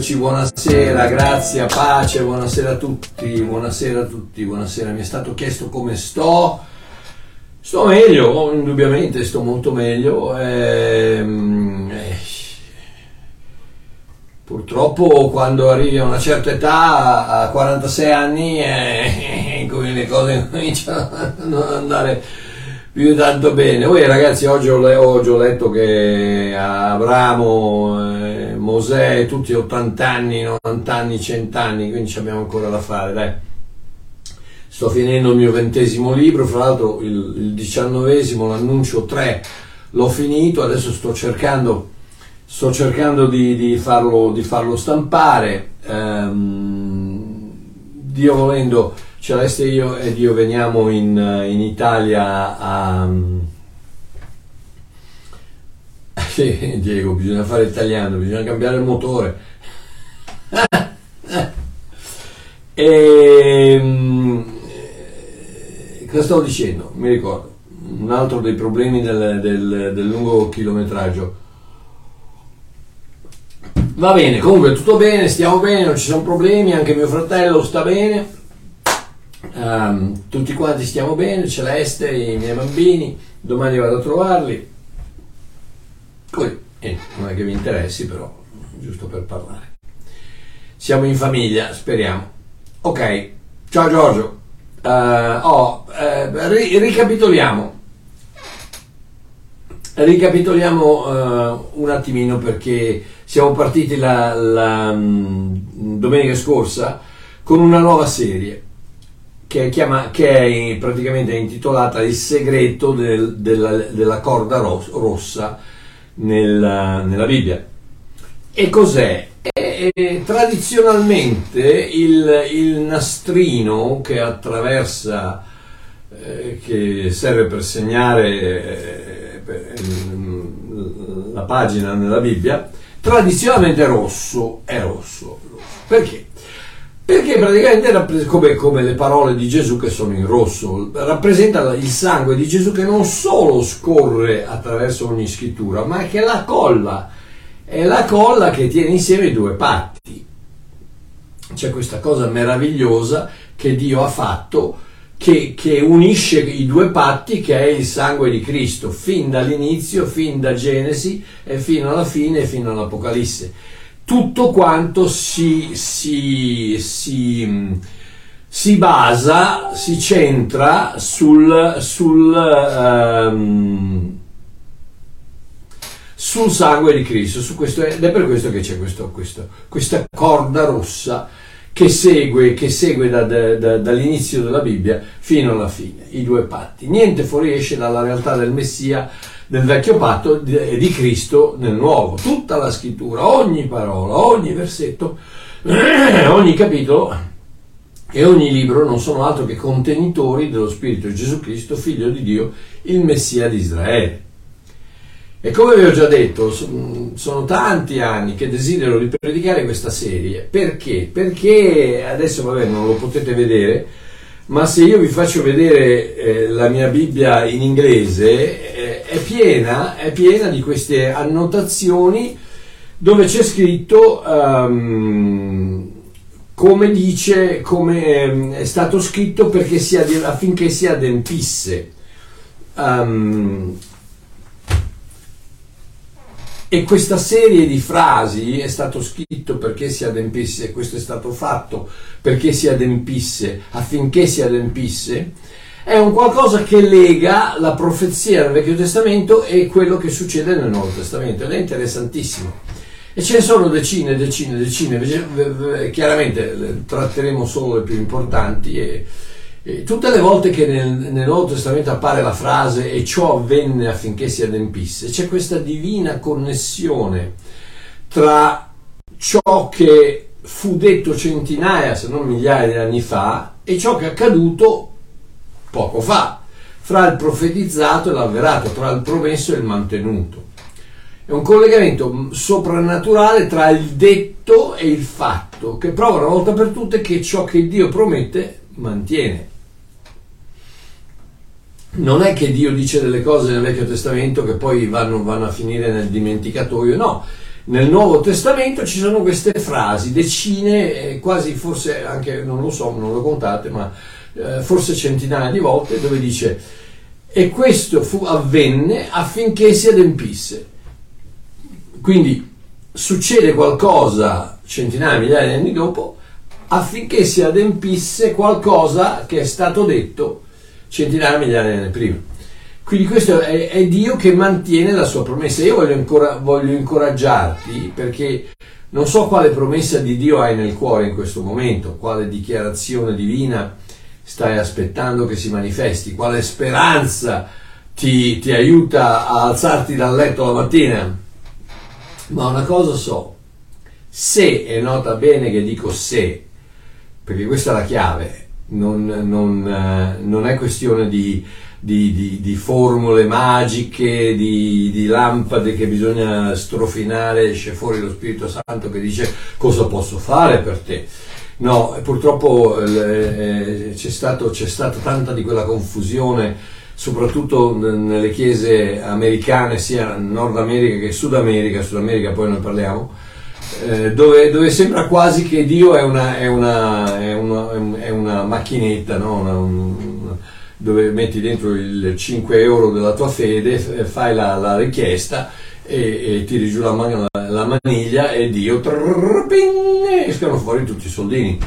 Eccoci, buonasera, grazie, pace, buonasera a tutti, buonasera a tutti, buonasera. Mi è stato chiesto come sto. Sto meglio, indubbiamente sto molto meglio. Ehm, eh, purtroppo quando arrivi a una certa età, a 46 anni, eh, le cose cominciano a non andare più tanto bene. Voi ragazzi, oggi ho, oggi ho letto che Abramo, eh, Mosè, tutti 80 anni, 90 anni, 100 anni, quindi abbiamo ancora da fare, dai. Sto finendo il mio ventesimo libro, fra l'altro il, il diciannovesimo, l'annuncio 3, l'ho finito, adesso sto cercando, sto cercando di, di, farlo, di farlo, stampare. Um, Dio volendo Celeste io ed io veniamo in, in Italia a... Sì, Diego, bisogna fare italiano, bisogna cambiare il motore. e, ehm, cosa stavo dicendo? Mi ricordo, un altro dei problemi del, del, del lungo chilometraggio. Va bene, comunque tutto bene, stiamo bene, non ci sono problemi, anche mio fratello sta bene Um, tutti quanti stiamo bene, Celeste, i miei bambini, domani vado a trovarli. Poi, eh, non è che vi interessi, però, giusto per parlare. Siamo in famiglia, speriamo. Ok, ciao Giorgio. Uh, oh, uh, ri- ricapitoliamo. Ricapitoliamo uh, un attimino perché siamo partiti la, la um, domenica scorsa con una nuova serie che, chiama, che è praticamente intitolata Il segreto del, della, della, corda ros, rossa nella, nella, Bibbia. E cos'è? È, è tradizionalmente il, il, nastrino che attraversa, eh, che serve per segnare eh, la pagina nella Bibbia, tradizionalmente è rosso, è rosso. Perché? Perché praticamente come, come, le parole di Gesù che sono in rosso, rappresenta il sangue di Gesù che non solo scorre attraverso ogni scrittura, ma che la colla, è la colla che tiene insieme i due patti. C'è questa cosa meravigliosa che Dio ha fatto che, che unisce i due patti che è il sangue di Cristo, fin dall'inizio, fin da Genesi e fino alla fine, fino all'Apocalisse tutto quanto si, si, si, si basa, si centra sul, sul, um, sul, sangue di Cristo, su questo, ed è per questo che c'è questo, questo, questa corda rossa che segue, che segue da, da, dall'inizio della Bibbia fino alla fine, i due patti. Niente fuoriesce dalla realtà del Messia del vecchio patto e di Cristo nel nuovo. Tutta la scrittura, ogni parola, ogni versetto, ogni capitolo e ogni libro non sono altro che contenitori dello Spirito Gesù Cristo, figlio di Dio, il Messia di Israele. E come vi ho già detto, sono tanti anni che desidero di predicare questa serie. Perché? Perché adesso, vabbè, non lo potete vedere, ma se io vi faccio vedere eh, la mia Bibbia in inglese, eh, è, piena, è, piena, di queste annotazioni dove c'è scritto um, come dice, come um, è stato scritto si ad, affinché si adempisse. Um, e questa serie di frasi è stato scritto perché si adempisse, questo è stato fatto perché si adempisse, affinché si adempisse, è un qualcosa che lega la profezia del Vecchio Testamento e quello che succede nel Nuovo Testamento ed è interessantissimo. E ce ne sono decine, decine, decine, chiaramente tratteremo solo le più importanti e, e tutte le volte che nel, nel, Nuovo Testamento appare la frase e ciò avvenne affinché si adempisse, c'è questa divina connessione tra ciò che fu detto centinaia, se non migliaia di anni fa, e ciò che è accaduto poco fa, fra il profetizzato e l'alverato, tra il promesso e il mantenuto. È un collegamento soprannaturale tra il detto e il fatto, che prova una volta per tutte che ciò che Dio promette mantiene. Non è che Dio dice delle cose nel Vecchio Testamento che poi vanno, vanno a finire nel dimenticatoio, no, nel Nuovo Testamento ci sono queste frasi, decine, eh, quasi forse anche, non lo so, non lo contate, ma eh, forse centinaia di volte, dove dice e questo fu, avvenne affinché si adempisse. Quindi succede qualcosa centinaia, migliaia di anni dopo affinché si adempisse qualcosa che è stato detto centinaia, migliaia di anni prima. Quindi questo è, è, Dio che mantiene la sua promessa. Io voglio, ancora, voglio incoraggiarti perché non so quale promessa di Dio hai nel cuore in questo momento, quale dichiarazione divina stai aspettando che si manifesti, quale speranza ti, ti aiuta a alzarti dal letto la mattina. Ma una cosa so, se, e nota bene che dico se, perché questa è la chiave, non, non, eh, non è questione di, di, di, di formule magiche, di, lampade che bisogna strofinare, esce fuori lo Spirito Santo che dice cosa posso fare per te? No, purtroppo eh, c'è, stato, c'è stata tanta di quella confusione, soprattutto nelle chiese americane, sia Nord America che Sud America, Sud America poi ne parliamo, eh, dove, dove, sembra quasi che Dio è una, è una, è una, è una macchinetta, no? un, dove metti dentro il 5 euro della tua fede, fai la, la richiesta e, e tiri giù la, man- la, maniglia e Dio trrr, ping, escono fuori tutti i soldini.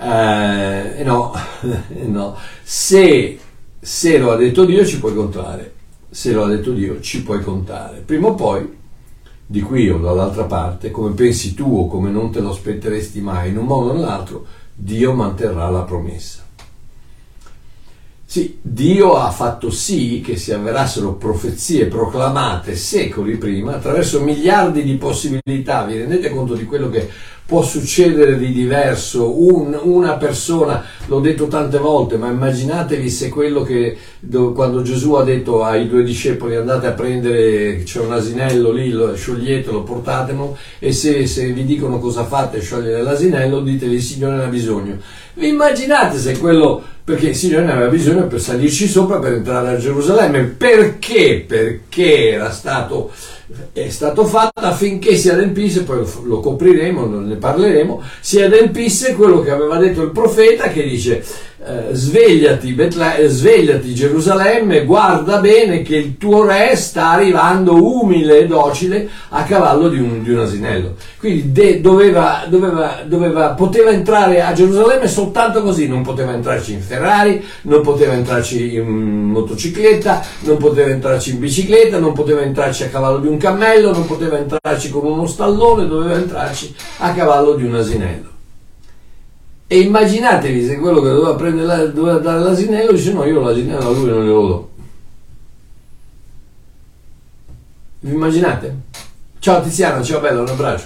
Eh, no, no. Se, se lo ha detto Dio ci puoi contare, se lo ha detto Dio ci puoi contare. Prima o poi, di qui o dall'altra parte, come pensi tu o come non te lo aspetteresti mai, in un modo o nell'altro, Dio manterrà la promessa. Sì, Dio ha fatto sì che si avverassero profezie proclamate secoli prima attraverso miliardi di possibilità. Vi rendete conto di quello che può succedere di diverso? Un, una persona, l'ho detto tante volte, ma immaginatevi se quello che quando Gesù ha detto ai due discepoli andate a prendere, c'è un asinello lì, lo, scioglietelo, portatelo e se, se vi dicono cosa fate sciogliere l'asinello, diteli il Signore ne ha bisogno. Vi immaginate se quello perché il Signore ne aveva bisogno per salirci sopra per entrare a Gerusalemme. Perché? Perché era stato, è stato fatto affinché si adempisse, poi lo, lo copriremo, ne parleremo, si adempisse quello che aveva detto il profeta che dice eh, svegliati, Betle- eh, svegliati Gerusalemme, guarda bene che il tuo re sta arrivando umile e docile a cavallo di un, di un asinello. Quindi de- doveva, doveva, doveva, poteva entrare a Gerusalemme soltanto così, non poteva entrarci in Ferrari, non poteva entrarci in motocicletta, non poteva entrarci in bicicletta, non poteva entrarci a cavallo di un cammello, non poteva entrarci con uno stallone, doveva entrarci a cavallo di un asinello. E immaginatevi se quello che doveva, prendere, doveva dare l'asinello dice no, io l'asinello a lui non glielo do. Vi immaginate? Ciao Tiziano, ciao bello, un abbraccio.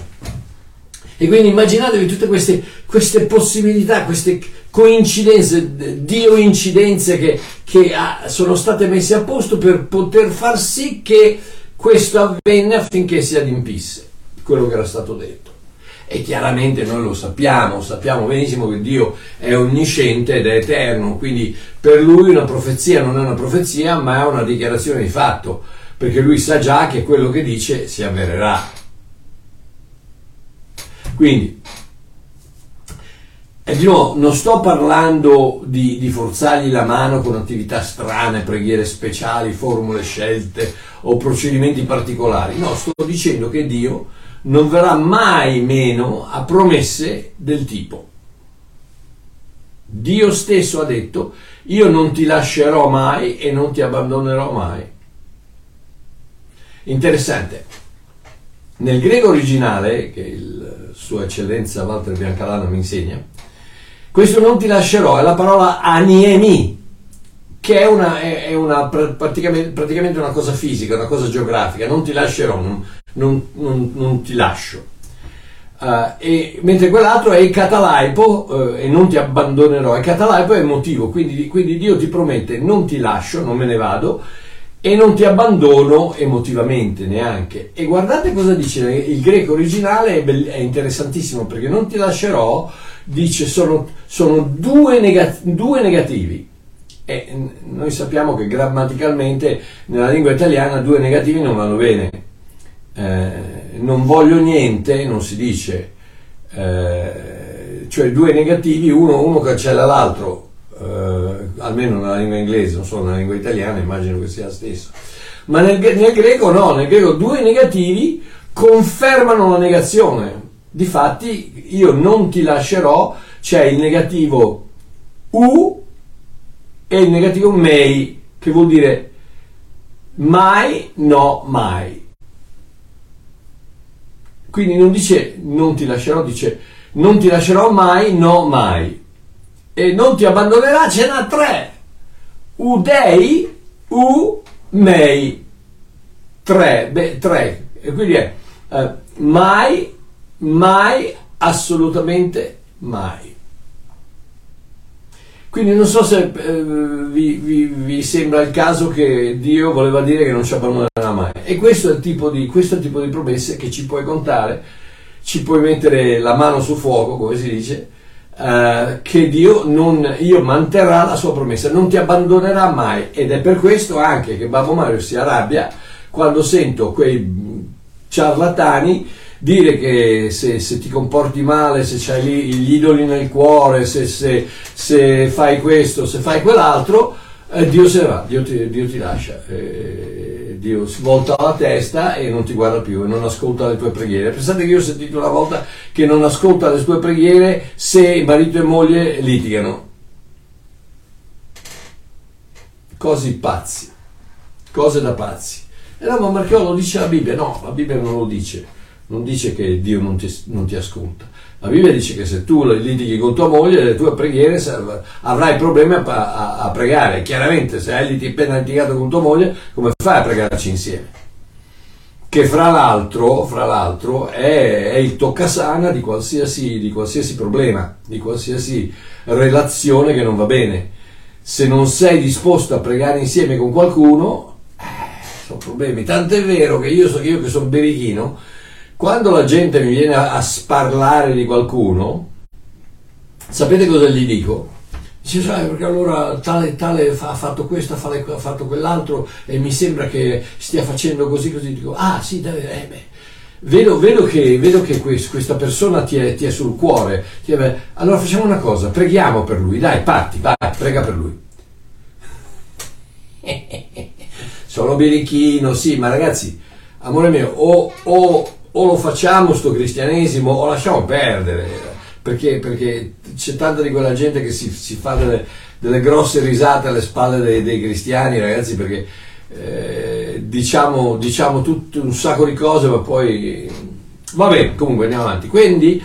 E quindi immaginatevi tutte queste, queste possibilità, queste coincidenze, dio incidenze che, che sono state messe a posto per poter far sì che questo avvenne affinché si adempisse quello che era stato detto. E chiaramente noi lo sappiamo, sappiamo benissimo che Dio è onnisciente ed è eterno, quindi per lui una profezia non è una profezia, ma è una dichiarazione di fatto, perché lui sa già che quello che dice si avvererà. Quindi, e di nuovo, non sto parlando di, di, forzargli la mano con attività strane, preghiere speciali, formule scelte o procedimenti particolari. No, sto dicendo che Dio non verrà mai meno a promesse del tipo. Dio stesso ha detto, io non ti lascerò mai e non ti abbandonerò mai. Interessante. Nel greco originale, che Sua Eccellenza Walter Biancalano mi insegna, questo non ti lascerò è la parola aniemi, che è, una, è una, praticamente, praticamente, una cosa fisica, una cosa geografica, non ti lascerò, non, non, non, non ti lascio. Uh, e, mentre quell'altro è il catalaipo uh, e non ti abbandonerò. Il catalaipo è emotivo, quindi, quindi, Dio ti promette non ti lascio, non me ne vado e non ti abbandono emotivamente neanche. E guardate cosa dice il greco originale, è, be- è interessantissimo perché non ti lascerò, dice sono, sono due, negat- due negativi. E noi sappiamo che grammaticalmente nella lingua italiana due negativi non vanno bene eh, non voglio niente, non si dice, eh, cioè due negativi, uno, uno cancella l'altro, eh, almeno nella lingua inglese, non so, nella lingua italiana immagino che sia la stessa. Ma nel, nel greco no, nel greco due negativi confermano la negazione. Difatti io non ti lascerò, c'è il negativo u e il negativo mei, che vuol dire mai, no, mai. Quindi non dice non ti lascerò, dice non ti lascerò mai, no, mai. E non ti abbandonerà, ce n'ha tre. Udei, u, mei. Tre, beh, tre. E quindi è eh, mai, mai, assolutamente mai. Quindi non so se eh, vi, vi, vi, sembra il caso che Dio voleva dire che non ci abbandonerà mai. E questo è, il tipo di, il tipo di promesse che ci puoi contare, ci puoi mettere la mano sul fuoco, come si dice, eh, che Dio, non, Dio manterrà la sua promessa, non ti abbandonerà mai. Ed è per questo anche che Babbo Mario si arrabbia quando sento quei ciarlatani dire che se, se, ti comporti male, se hai gli idoli nel cuore, se, se, se, fai questo, se fai quell'altro, eh, Dio se va, Dio ti, Dio ti lascia. Eh, Dio volta la testa e non ti guarda più e non ascolta le tue preghiere. Pensate che io ho sentito una volta che non ascolta le tue preghiere se marito e moglie litigano. Cose pazzi, cose da pazzi. E no, ma perché lo dice la Bibbia? No, la Bibbia non lo dice non dice che Dio non ti, non ti, ascolta. La Bibbia dice che se tu litighi con tua moglie, le tue preghiere avrai problemi a, a, a pregare. Chiaramente, se hai appena litigato con tua moglie, come fai a pregarci insieme? Che fra l'altro, fra l'altro è, è, il toccasana di qualsiasi, di qualsiasi problema, di qualsiasi relazione che non va bene. Se non sei disposto a pregare insieme con qualcuno, eh, sono problemi. Tant'è vero che io, so, io che sono berichino, quando la gente mi viene a, a sparlare di qualcuno, sapete cosa gli dico? Dice, sai, perché allora tale tale ha fatto questo, ha fatto quell'altro e mi sembra che stia facendo così, così. Dico, ah sì, dai, eh, beh. Vedo, vedo, che, vedo che questa persona ti è, ti è sul cuore. Ti è, allora facciamo una cosa, preghiamo per lui, dai, parti, vai, prega per lui. Sono birichino, sì, ma ragazzi, amore mio, o, o o lo facciamo sto cristianesimo o lasciamo perdere, perché, perché c'è tanta di quella gente che si, si fa delle, delle, grosse risate alle spalle dei, dei cristiani, ragazzi, perché eh, diciamo, diciamo tutto un sacco di cose, ma poi... Vabbè, comunque andiamo avanti. Quindi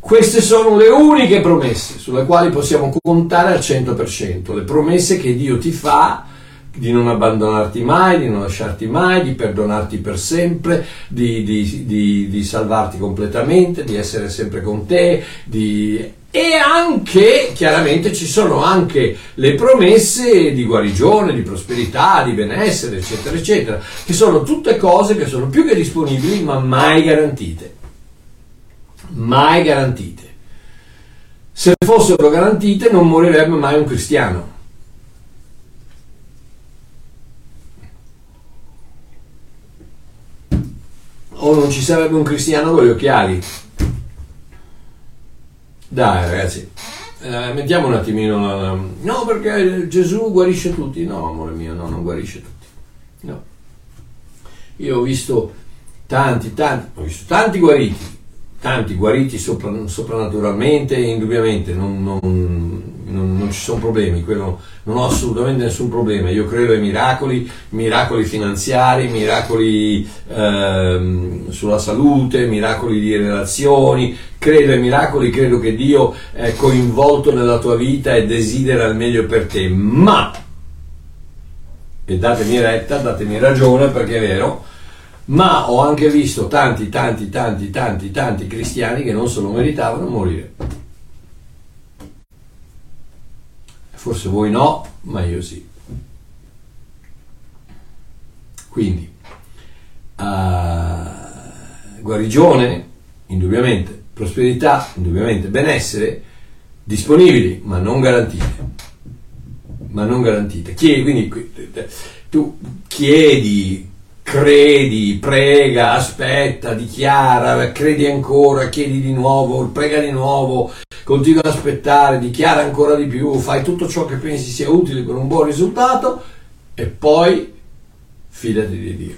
queste sono le uniche promesse sulle quali possiamo contare al 100%, le promesse che Dio ti fa di non abbandonarti mai, di non lasciarti mai, di perdonarti per sempre, di, di, di, di salvarti completamente, di essere sempre con te, e anche, chiaramente, ci sono anche le promesse di guarigione, di prosperità, di benessere, eccetera, eccetera, che sono tutte cose che sono più che disponibili, ma mai garantite. Mai garantite. Se fossero garantite non morirebbe mai un cristiano o non ci sarebbe un cristiano con gli occhiali. Dai ragazzi, eh, mettiamo un attimino... La... No, perché Gesù guarisce tutti. No, amore mio, no, non guarisce tutti. No. Io ho visto tanti, tanti, ho visto tanti guariti, tanti guariti sopra, soprannaturalmente, indubbiamente, non, non, non, non, ci sono problemi, quello, non ho assolutamente nessun problema, io credo ai miracoli, miracoli finanziari, miracoli ehm, sulla salute, miracoli di relazioni, credo ai miracoli, credo che Dio è coinvolto nella tua vita e desidera il meglio per te, ma, e datemi retta, datemi ragione perché è vero, ma ho anche visto tanti, tanti, tanti, tanti, tanti cristiani che non se lo meritavano morire. Forse voi no, ma io sì. Quindi, uh, guarigione, indubbiamente, prosperità, indubbiamente, benessere, disponibili, ma non garantite. Ma non garantite. Chiedi, quindi tu chiedi credi, prega, aspetta, dichiara, credi ancora, chiedi di nuovo, prega di nuovo, continua ad aspettare, dichiara ancora di più, fai tutto ciò che pensi sia utile per un buon risultato e poi fidati di Dio.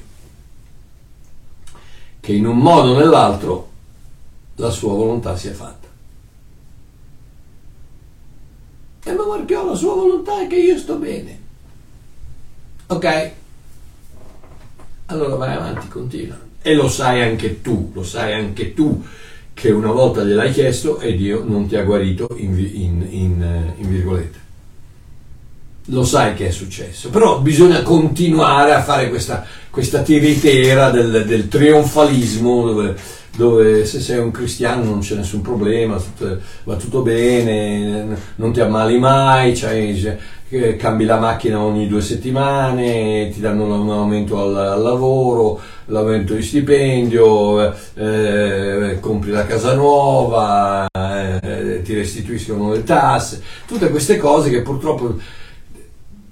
Che in un modo o nell'altro la sua volontà sia fatta. E ma Marchiò, la sua volontà è che io sto bene. Ok? Allora vai avanti, continua. E lo sai anche tu, lo sai anche tu che una volta gliel'hai chiesto e Dio non ti ha guarito in, in, in, eh, in virgolette. Lo sai che è successo, però bisogna continuare a fare questa, questa tiritera del, del trionfalismo dove dove se sei un cristiano non c'è nessun problema, va tutto bene, non ti ammali mai, cambi la macchina ogni due settimane, ti danno un aumento al, al lavoro, l'aumento di stipendio, eh, compri la casa nuova, eh, ti restituiscono le tasse, tutte queste cose che purtroppo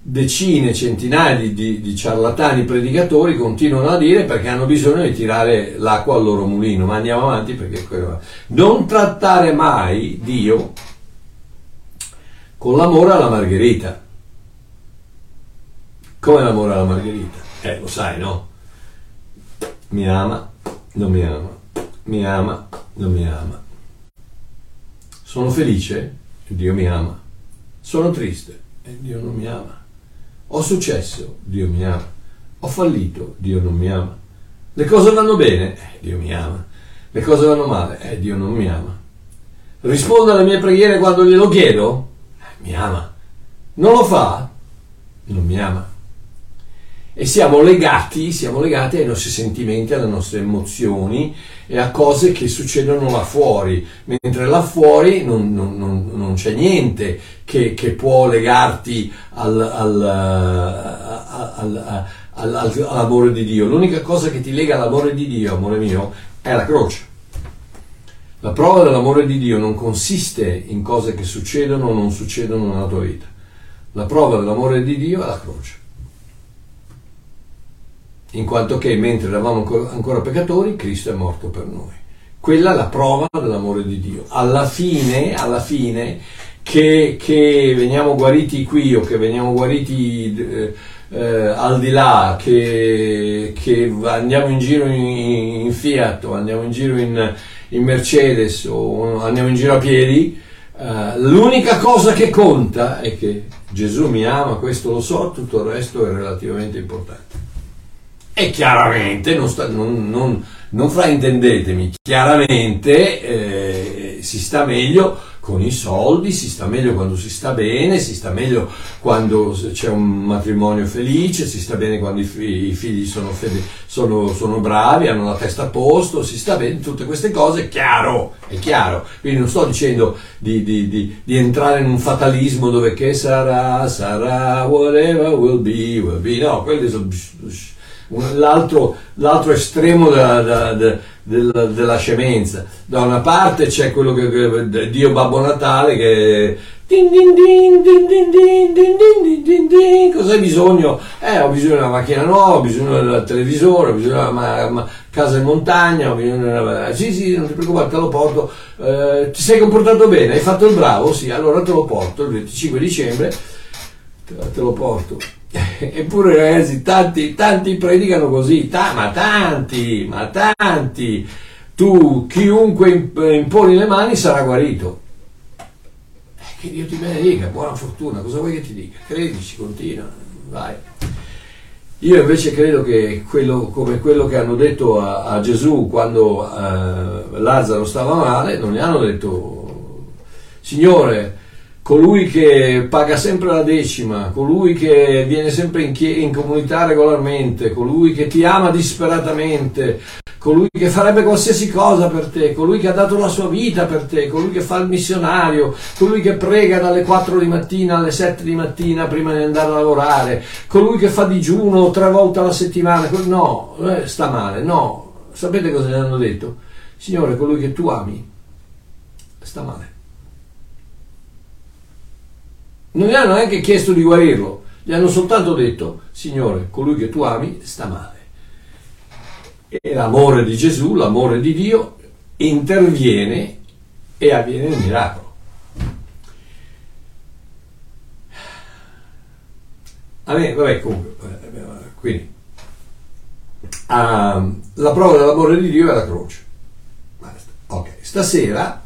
decine, centinaia di, di, ciarlatani predicatori continuano a dire perché hanno bisogno di tirare l'acqua al loro mulino. Ma andiamo avanti perché non trattare mai Dio con l'amore alla margherita. Come l'amore alla margherita? Eh, lo sai, no? Mi ama, non mi ama. Mi ama, non mi ama. Sono felice? Dio mi ama. Sono triste? E Dio non mi ama. Ho successo, Dio mi ama. Ho fallito, Dio non mi ama. Le cose vanno bene, eh, Dio mi ama. Le cose vanno male, eh, Dio non mi ama. Risponde alle mie preghiere quando glielo chiedo? Eh, mi ama. Non lo fa? Non mi ama e siamo legati, siamo legati ai nostri sentimenti, alle nostre emozioni e a cose che succedono là fuori, mentre là fuori non, non, non, non c'è niente che, che, può legarti al, al, al, all'amore di Dio. L'unica cosa che ti lega all'amore di Dio, amore mio, è la croce. La prova dell'amore di Dio non consiste in cose che succedono o non succedono nella tua vita. La prova dell'amore di Dio è la croce in quanto che mentre eravamo ancora peccatori, Cristo è morto per noi. Quella è la prova dell'amore di Dio. Alla fine, alla fine che, che veniamo guariti qui o che veniamo guariti eh, eh, al di là, che, che, andiamo in giro in, in, Fiat o andiamo in giro in, in, Mercedes o andiamo in giro a piedi, eh, l'unica cosa che conta è che Gesù mi ama, questo lo so, tutto il resto è relativamente importante. E chiaramente, non, sta, non, non, non fraintendetemi, chiaramente eh, si sta meglio con i soldi, si sta meglio quando si sta bene, si sta meglio quando c'è un matrimonio felice, si sta bene quando i, figli, i figli sono, fede, sono, sono, bravi, hanno la testa a posto, si sta bene, tutte queste cose, chiaro, è chiaro. Quindi non sto dicendo di, di, di, di entrare in un fatalismo dove che sarà, sarà, whatever will be, will be, no, quelli sono l'altro, l'altro estremo della, della, della, della, scemenza. Da una parte c'è quello che, che Dio Babbo Natale che cosa hai bisogno? Eh, ho bisogno di una macchina nuova, ho bisogno del televisore, ho bisogno di una casa in montagna, ho bisogno di una... Sì, sì, non ti preoccupare, te lo porto. Eh, ti sei comportato bene, hai fatto il bravo? Sì, allora te lo porto il 25 dicembre, te, lo porto. Eppure ragazzi, tanti, tanti predicano così, ta, ma tanti, ma tanti. Tu, chiunque imponi le mani sarà guarito. Eh, che Dio ti benedica, buona fortuna, cosa vuoi che ti dica? Credici, continua, vai. Io invece credo che quello, come quello che hanno detto a, a Gesù quando eh, Lazzaro stava male, non gli hanno detto, Signore, colui che paga sempre la decima, colui che viene sempre in, chie- in, comunità regolarmente, colui che ti ama disperatamente, colui che farebbe qualsiasi cosa per te, colui che ha dato la sua vita per te, colui che fa il missionario, colui che prega dalle 4 di mattina alle 7 di mattina prima di andare a lavorare, colui che fa digiuno tre volte alla settimana, no, eh, sta male, no. Sapete cosa gli hanno detto? Signore, colui che tu ami sta male. Non gli hanno neanche chiesto di guarirlo, gli hanno soltanto detto, Signore, colui che tu ami sta male. E l'amore di Gesù, l'amore di Dio, interviene e avviene il miracolo. Vabbè, vabbè comunque, quindi uh, la prova dell'amore di Dio è la croce. Basta. Ok, stasera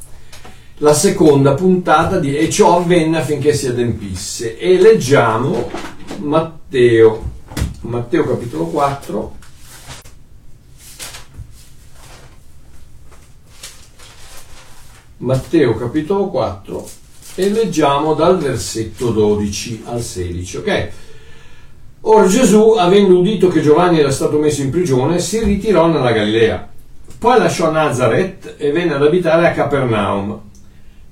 la seconda puntata di E ciò avvenne affinché si adempisse e leggiamo Matteo, Matteo capitolo 4. Matteo capitolo 4 e leggiamo dal versetto 12 al 16, ok? Ora Gesù, avendo udito che Giovanni era stato messo in prigione, si ritirò nella Galilea. Poi lasciò Nazareth e venne ad abitare a Capernaum,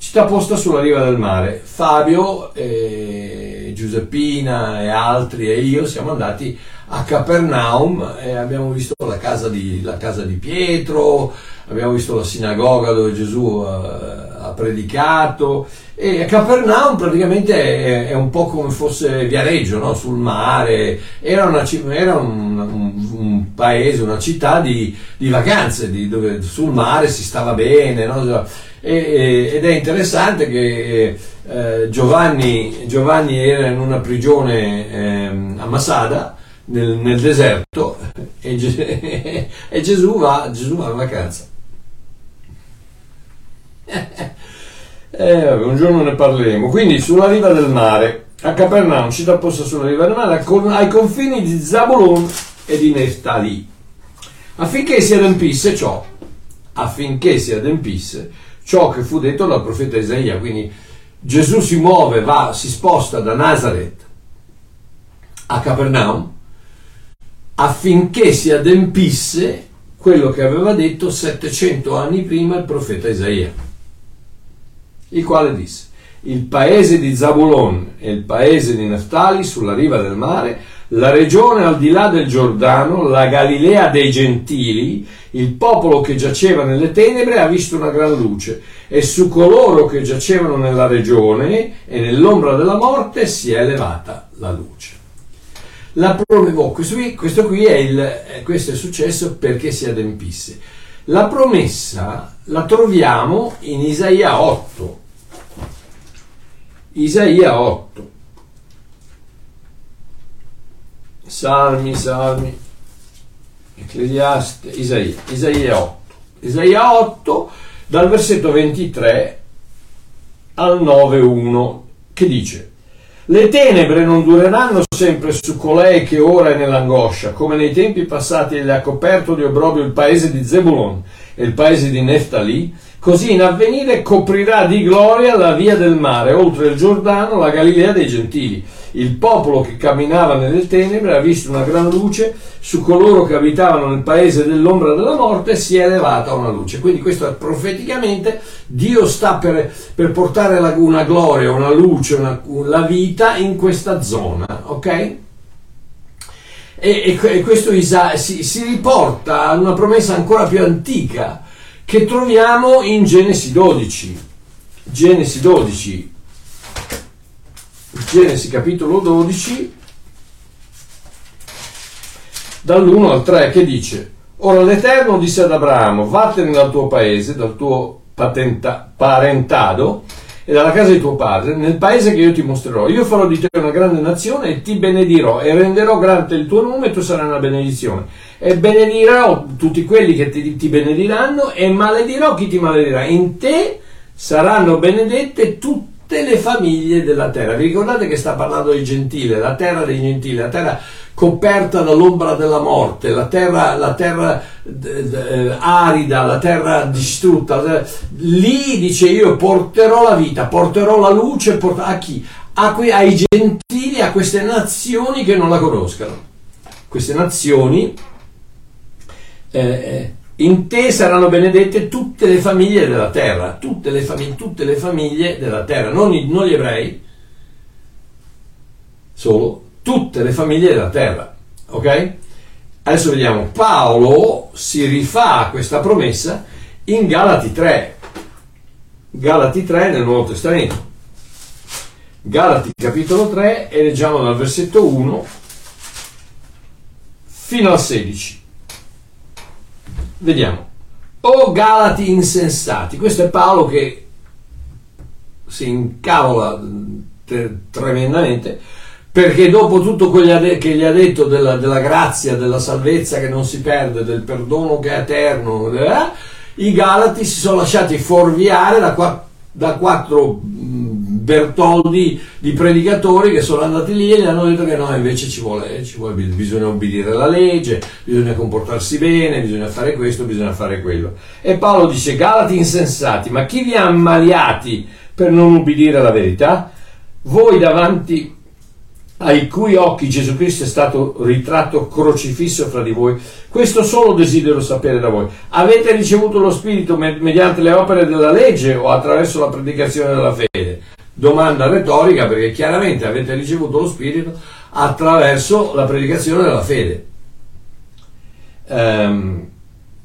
città posta sulla riva del mare. Fabio, e Giuseppina e altri e io siamo andati a Capernaum e abbiamo visto la casa di, la casa di Pietro, abbiamo visto la sinagoga dove Gesù ha, ha predicato e Capernaum praticamente è, un po' come fosse Viareggio, no? sul mare, era, una, era un, un, un, paese, una città di, di vacanze, di, dove sul mare si stava bene, no? e, ed è interessante che eh, Giovanni, Giovanni, era in una prigione eh, a Masada, nel, nel deserto, e, e Gesù, va, Gesù va in vacanza. Eh, un giorno ne parleremo. Quindi sulla riva del mare, a Capernaum, città posta sulla riva del mare, ai confini di Zabulon e di Neftali, affinché si adempisse ciò, affinché si adempisse ciò che fu detto dal profeta Isaia. Quindi Gesù si muove, va, si sposta da Nazareth a Capernaum affinché si adempisse quello che aveva detto 700 anni prima il profeta Isaia il quale disse, il paese di Zabulon e il paese di Naftali sulla riva del mare, la regione al di là del Giordano, la Galilea dei Gentili, il popolo che giaceva nelle tenebre ha visto una gran luce e su coloro che giacevano nella regione e nell'ombra della morte si è elevata la luce. La promessa, questo, qui, è, il, questo è successo perché si adempisse. La promessa la troviamo in Isaia 8, Isaia 8. Salmi, Salmi, Ecclesiaste, Isaia, Isaia 8. Isaia 8 dal versetto 23 al 9.1 che dice le tenebre non dureranno sempre su colei che ora è nell'angoscia, come nei tempi passati le ha coperto di obrobio il paese di Zebulon il paese di Neftali, Così in avvenire coprirà di gloria la via del mare, oltre il Giordano, la Galilea dei Gentili. Il popolo che camminava nelle tenebre ha visto una gran luce, su coloro che abitavano nel paese dell'ombra della morte si è elevata una luce. Quindi questo è profeticamente, Dio sta per, per portare una gloria, una luce, una, la vita in questa zona, ok? E, e, e questo Isa, si, si riporta a una promessa ancora più antica che troviamo in Genesi 12. Genesi 12, Genesi capitolo 12, dall'1 al 3, che dice, Ora l'Eterno disse ad Abramo, vattene dal tuo paese, dal tuo patenta, parentado, e dalla casa di tuo padre, nel paese che io ti mostrerò. Io farò di te una grande nazione e ti benedirò e renderò grande il tuo nome e tu sarai una benedizione. E benedirò tutti quelli che ti, ti benediranno e maledirò chi ti maledirà. In te saranno benedette tutte le famiglie della terra. Vi ricordate che sta parlando di gentile, la terra dei gentili, la terra coperta dall'ombra della morte, la terra, la terra d- arida, la terra distrutta. Lì dice io porterò la vita, porterò la luce port- a chi? A que- ai gentili, a queste nazioni che non la conoscano. Queste nazioni eh, eh, in te saranno benedette tutte le famiglie della terra, tutte le, famig- tutte le famiglie della terra, non, i- non gli ebrei solo, tutte le famiglie della terra. Ok? Adesso vediamo, Paolo si rifà questa promessa in Galati 3. Galati 3 nel Nuovo Testamento. Galati capitolo 3 e leggiamo dal versetto 1 fino al 16. Vediamo. O Galati insensati, questo è Paolo che si incavola tremendamente perché dopo tutto quello che gli ha detto della, della, grazia, della salvezza che non si perde, del perdono che è eterno, eh, i Galati si sono lasciati fuorviare da, da quattro Bertoldi di predicatori che sono andati lì e gli hanno detto che no, invece ci vuole, ci vuole, bisogna obbedire alla legge, bisogna comportarsi bene, bisogna fare questo, bisogna fare quello. E Paolo dice, Galati insensati, ma chi vi ha ammaliati per non ubbidire alla verità? Voi davanti ai cui occhi Gesù Cristo è stato ritratto crocifisso fra di voi. Questo solo desidero sapere da voi. Avete ricevuto lo Spirito mediante le opere della legge o attraverso la predicazione della fede? Domanda retorica perché chiaramente avete ricevuto lo Spirito attraverso la predicazione della fede. Um,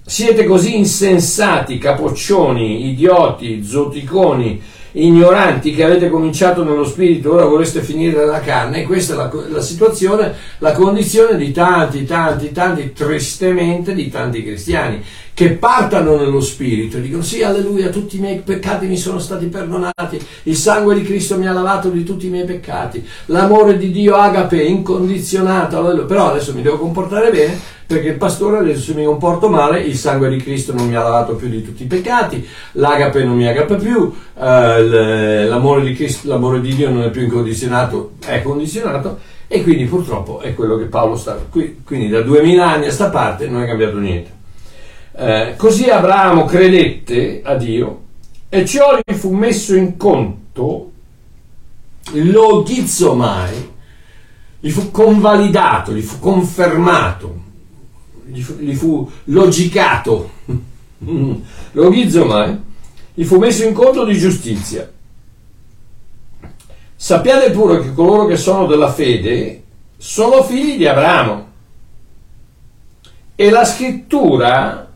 siete così insensati, capoccioni, idioti, zoticoni, ignoranti che avete cominciato nello spirito, ora vorreste finire nella carne. Questa è la, la, situazione, la condizione di tanti, tanti, tanti, tristemente di tanti cristiani che partano nello spirito e dicono sì, alleluia, tutti i miei peccati mi sono stati perdonati, il sangue di Cristo mi ha lavato di tutti i miei peccati, l'amore di Dio agape, incondizionato, alleluia. però adesso mi devo comportare bene perché il pastore ha detto se mi comporto male il sangue di Cristo non mi ha lavato più di tutti i peccati, l'agape non mi agape più, eh, l'amore di Cristo, l'amore di Dio non è più incondizionato, è condizionato e quindi purtroppo è quello che Paolo sta, quindi da duemila anni a sta parte non è cambiato niente. Eh, così Abramo credette a Dio e ciò gli fu messo in conto, lo ghizomai, gli fu convalidato, gli fu confermato, gli fu, logicato, lo ghizomai, gli fu messo in conto di giustizia. Sappiate pure che coloro che sono della fede sono figli di Abramo. E la scrittura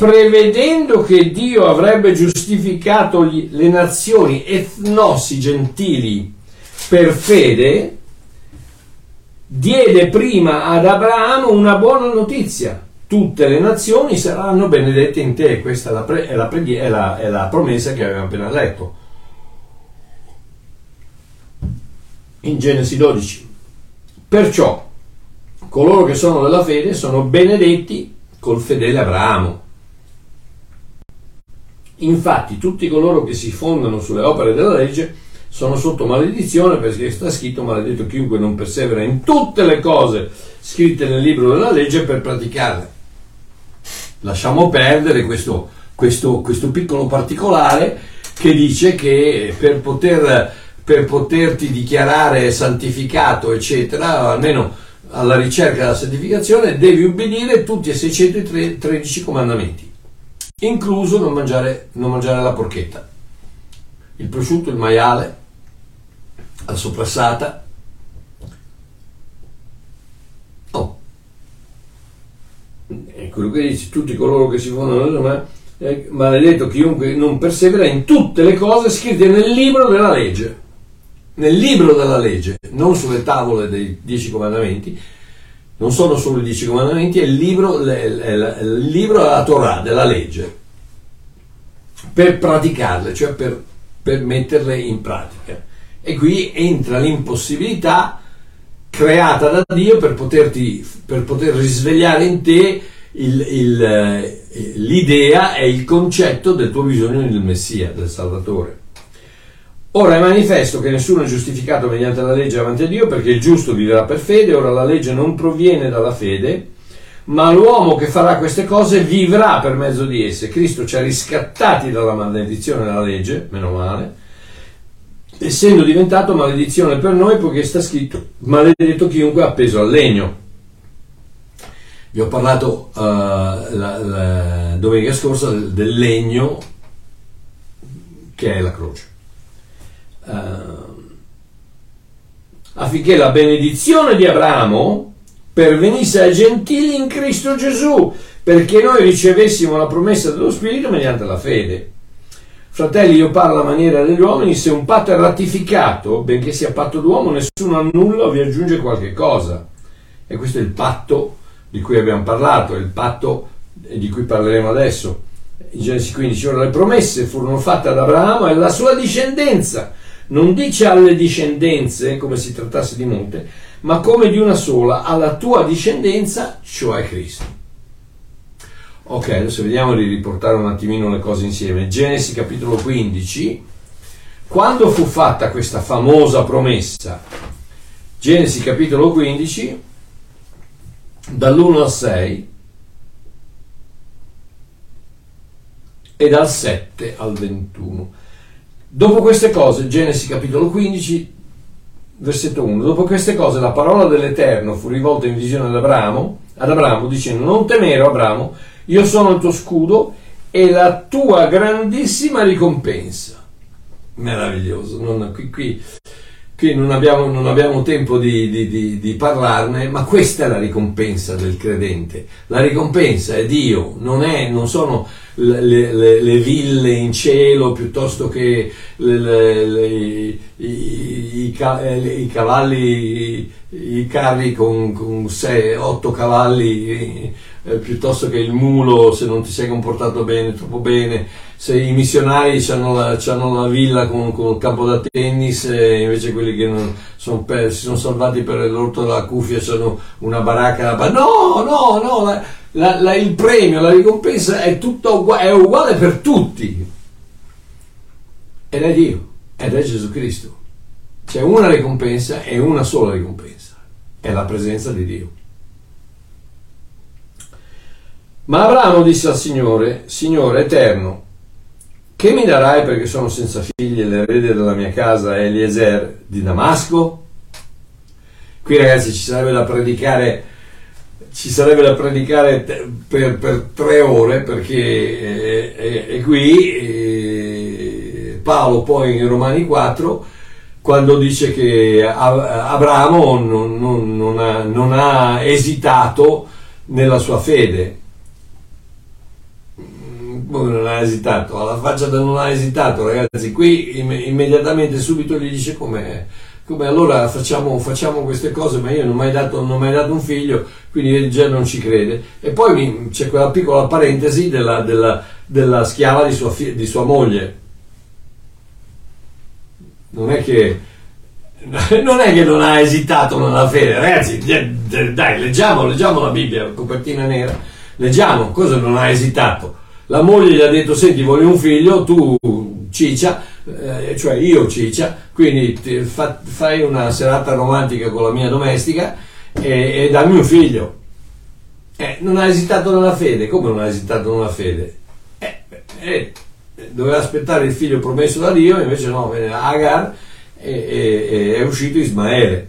prevedendo che Dio avrebbe giustificato gli, le nazioni etnosi gentili per fede, diede prima ad Abramo una buona notizia. Tutte le nazioni saranno benedette in te. Questa è la, pre, è la, è la, è la promessa che avevamo appena letto. In Genesi 12. Perciò coloro che sono della fede sono benedetti col fedele Abramo. Infatti tutti coloro che si fondano sulle opere della legge sono sotto maledizione perché sta scritto maledetto chiunque non persevera in tutte le cose scritte nel libro della legge per praticarle. Lasciamo perdere questo, questo, questo piccolo particolare che dice che per, poter, per poterti dichiarare santificato, eccetera, almeno alla ricerca della santificazione, devi ubbidire tutti e 613 comandamenti incluso non mangiare, non mangiare la porchetta, il prosciutto, il maiale, la soprassata. Oh. È quello che dice, tutti coloro che si fondono ma è maledetto chiunque non persevera in tutte le cose scritte nel libro della legge. Nel libro della legge, non sulle tavole dei dieci comandamenti, non sono solo i dieci comandamenti, è il libro, il libro della Torah, della legge, per praticarle, cioè per, per metterle in pratica. E qui entra l'impossibilità creata da Dio per, poterti, per poter risvegliare in te il, il, eh, l'idea e il concetto del tuo bisogno del Messia, del Salvatore. Ora è manifesto che nessuno è giustificato mediante la legge davanti a Dio perché il giusto vivrà per fede, ora la legge non proviene dalla fede, ma l'uomo che farà queste cose vivrà per mezzo di esse. Cristo ci ha riscattati dalla maledizione della legge, meno male, essendo diventato maledizione per noi poiché sta scritto maledetto chiunque appeso al legno. Vi ho parlato uh, la, la domenica scorsa del, del legno che è la croce uh, affinché la benedizione di Abramo pervenisse ai gentili in Cristo Gesù, perché noi ricevessimo la promessa dello Spirito mediante la fede. Fratelli, io parlo a maniera degli uomini, se un patto è ratificato, benché sia patto d'uomo, nessuno annulla o vi aggiunge qualche cosa. E questo è il patto di cui abbiamo parlato, il patto di cui parleremo adesso. In Genesi 15, ora le promesse furono fatte ad Abramo e alla sua discendenza. Non dice alle discendenze come si trattasse di molte, ma come di una sola, alla tua discendenza, cioè Cristo. Ok, adesso vediamo di riportare un attimino le cose insieme. Genesi capitolo 15, quando fu fatta questa famosa promessa, Genesi capitolo 15, dall'1 al 6 e dal 7 al 21. Dopo queste cose, Genesi capitolo 15, versetto 1, dopo queste cose la parola dell'Eterno fu rivolta in visione ad Abramo, ad Abramo dicendo non temere Abramo, io sono il tuo scudo e la tua grandissima ricompensa. Meraviglioso, non, qui, qui, qui non, abbiamo, non, abbiamo, tempo di, di, di, di, parlarne, ma questa è la ricompensa del credente. La ricompensa è Dio, non, è, non sono le, le, le, ville in cielo piuttosto che le, i, i, i, cavalli, i carri con, con 8 cavalli eh, piuttosto che il mulo se non ti sei comportato bene, troppo bene, se i missionari hanno la, la, villa con, con, il campo da tennis e invece quelli che son per, si sono salvati per l'orto della cuffia hanno una baracca da... No, no, no, la, la, il premio, la ricompensa è, uguale, è uguale per tutti. Ed è Dio, ed è Gesù Cristo. C'è una ricompensa e una sola ricompensa, è la presenza di Dio. Ma Abramo disse al Signore, Signore eterno, che mi darai perché sono senza figli e l'erede della mia casa è Eliezer di Damasco? Qui ragazzi ci sarebbe da predicare, sarebbe da predicare per, per tre ore perché eh, eh, qui eh, Paolo poi in Romani 4 quando dice che Abramo non, non, non, ha, non ha esitato nella sua fede non ha esitato, alla faccia da non ha esitato, ragazzi, qui immediatamente subito gli dice come, come allora facciamo, facciamo, queste cose, ma io non ho mai dato, non mai dato un figlio, quindi già non ci crede. E poi c'è quella piccola parentesi della, della, della schiava di sua, di sua moglie. Non è che non è che non ha esitato nella fede, ragazzi, dai, leggiamo, leggiamo la Bibbia, copertina nera, leggiamo, cosa non ha esitato? La moglie gli ha detto senti voglio un figlio, tu ciccia, eh, cioè io ciccia, quindi fa, fai una serata romantica con la mia domestica e, e dammi un figlio. Eh, non ha esitato nella fede, come non ha esitato nella fede? Eh, eh, doveva aspettare il figlio promesso da Dio, invece no, Agar e, e, è uscito Ismaele.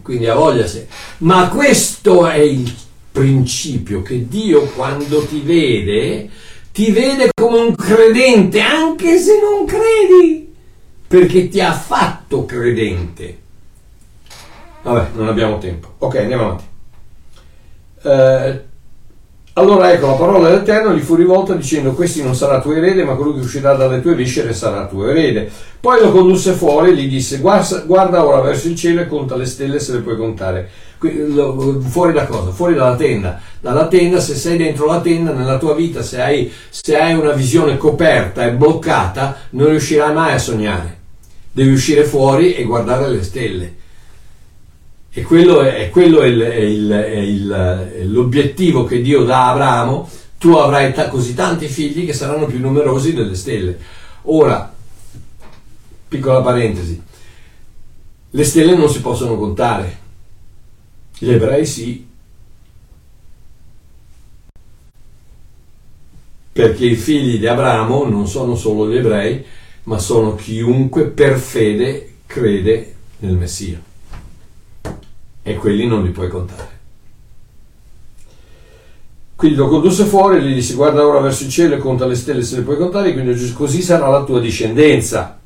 Quindi ha voglia se. Ma questo è il principio che Dio quando ti vede, ti vede come un credente, anche se non credi, perché ti ha fatto credente. Vabbè, non abbiamo tempo. Ok, andiamo avanti. Eh, allora ecco, la parola dell'Eterno gli fu rivolta dicendo questi non sarà tuo erede, ma colui che uscirà dalle tue viscere sarà tuo erede. Poi lo condusse fuori e gli disse guarda, guarda ora verso il cielo e conta le stelle se le puoi contare fuori da cosa? Fuori dalla tenda. Dalla tenda, se sei dentro la tenda, nella tua vita, se hai, se hai una visione coperta e bloccata, non riuscirai mai a sognare. Devi uscire fuori e guardare le stelle. E quello è, quello è, il, è, il, è, il, è l'obiettivo che Dio dà a Abramo. Tu avrai ta- così tanti figli che saranno più numerosi delle stelle. Ora, piccola parentesi, le stelle non si possono contare gli ebrei sì, perché i figli di Abramo non sono solo gli ebrei, ma sono chiunque per fede crede nel Messia. E quelli non li puoi contare. Quindi lo condusse fuori e gli disse guarda ora verso il cielo e conta le stelle se le puoi contare, quindi così sarà la tua discendenza.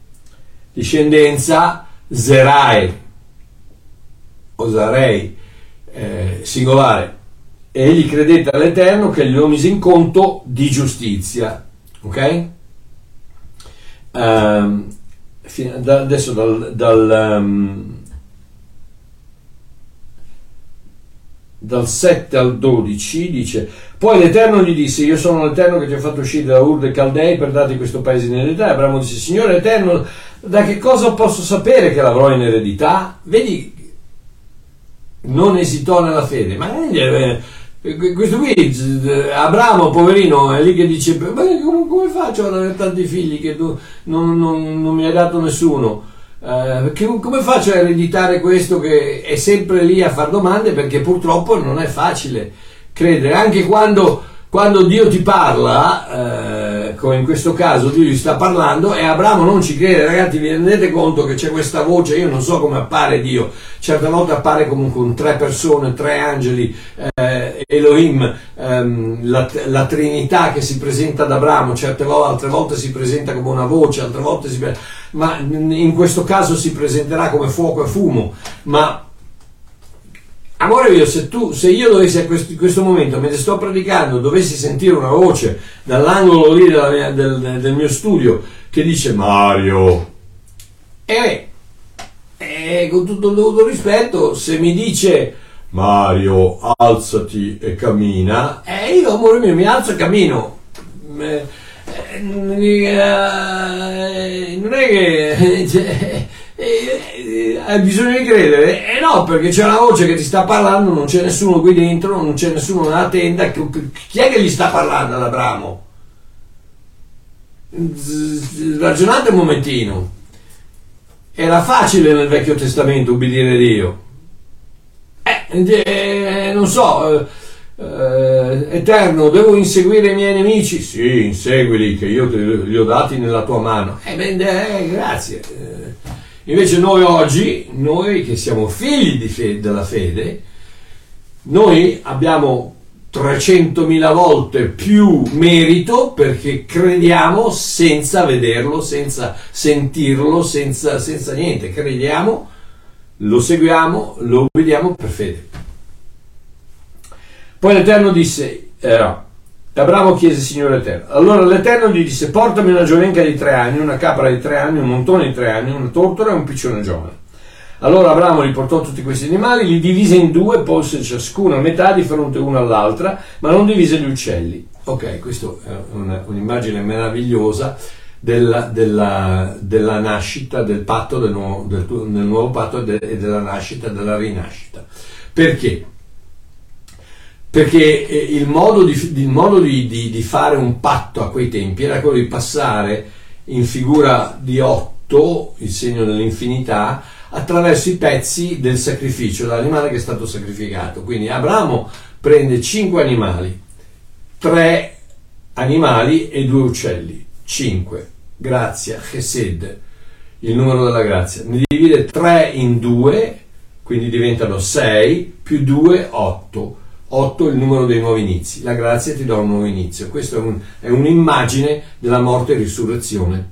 Discendenza Zerai, Osarei, eh, singolare. Egli credette all'Eterno che glielo mise in conto di giustizia. Ok? Um, adesso dal, dal, um, dal 7 al 12, dice, poi l'Eterno gli disse, io sono l'Eterno che ti ho fatto uscire da Ur dei Caldei per darti questo paese in eredità. Abramo disse, Signore Eterno, da che cosa posso sapere che l'avrò in eredità? Vedi, non esitò nella fede, ma eh, questo qui, Abramo, poverino, è lì che dice, ma come, faccio ad avere tanti figli che tu non, non, non mi hai dato nessuno? Uh, che, come faccio a ereditare questo che è sempre lì a fare domande? Perché purtroppo non è facile credere. Anche quando, quando Dio ti parla uh, come in questo caso Dio gli sta parlando e Abramo non ci crede ragazzi vi rendete conto che c'è questa voce io non so come appare Dio certe volte appare come con tre persone tre angeli eh, Elohim ehm, la, la, Trinità che si presenta ad Abramo certe volte altre volte si presenta come una voce altre volte si ma in questo caso si presenterà come fuoco e fumo. Ma amore mio, se, tu, se io dovessi a questo, in questo momento, mentre sto predicando, dovessi sentire una voce dall'angolo lì mia, del, del, mio studio che dice Mario, e eh, con tutto il dovuto rispetto, se mi dice Mario, alzati e cammina, e eh, io, amore mio, mi alzo e cammino. Eh, eh, non è che cioè, eh, hai bisogno di credere? Eh no, perché c'è una voce che ti sta parlando, non c'è nessuno qui dentro, non c'è nessuno nella tenda. Chi è che gli sta parlando ad Abramo? Ragionate un momentino. Era facile nel Vecchio Testamento ubbidire Dio. Eh, non so eh, Eterno, devo inseguire i miei nemici? Sì, inseguili, che io te li ho dati nella tua mano. Eh, ben, eh, grazie. Invece noi oggi, noi che siamo figli fede, della fede, noi abbiamo 300.000 volte più merito perché crediamo senza vederlo, senza sentirlo, senza, senza niente. Crediamo, lo seguiamo, lo vediamo per fede. Poi l'Eterno disse, eh, Abramo chiese Signore Eterno. Allora l'Eterno gli disse, portami una giovenca di tre anni, una capra di tre anni, un montone di tre anni, una tortora e un piccione giovane. Allora Abramo li portò tutti questi animali, li divise in due, pose ciascuno a metà di fronte uno all'altra, ma non divise gli uccelli. Ok, questa è una, un'immagine meravigliosa della, della, della, nascita del patto, del nuovo, del, del nuovo patto e, de, e della nascita, della rinascita. Perché? Perché eh, il modo, di, il modo di, di, di, fare un patto a quei tempi era quello di passare in figura di 8, il segno dell'infinità, attraverso i pezzi del sacrificio, l'animale che è stato sacrificato. Quindi Abramo prende 5 animali, 3 animali e 2 uccelli, 5, grazia, chesed, il numero della grazia, ne divide 3 in 2, quindi diventano 6, più 2, 8 8 il numero dei nuovi inizi. La grazia ti dà un nuovo inizio. Questa è, un, è un'immagine della morte e risurrezione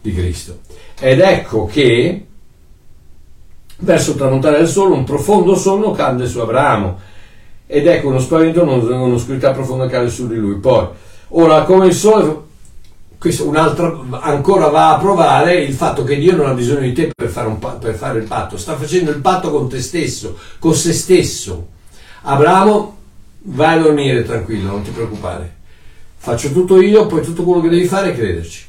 di Cristo. Ed ecco che verso il tramontare del sole un profondo sonno cade su Abramo ed ecco uno spavento, un'oscurità profonda cade su di lui. Poi, ora come il sole, questo un'altra ancora va a provare il fatto che Dio non ha bisogno di te per fare, un, per fare il patto, sta facendo il patto con te stesso, con se stesso. Abramo vai a dormire tranquillo, non ti preoccupare. Faccio tutto io, poi tutto quello che devi fare è crederci.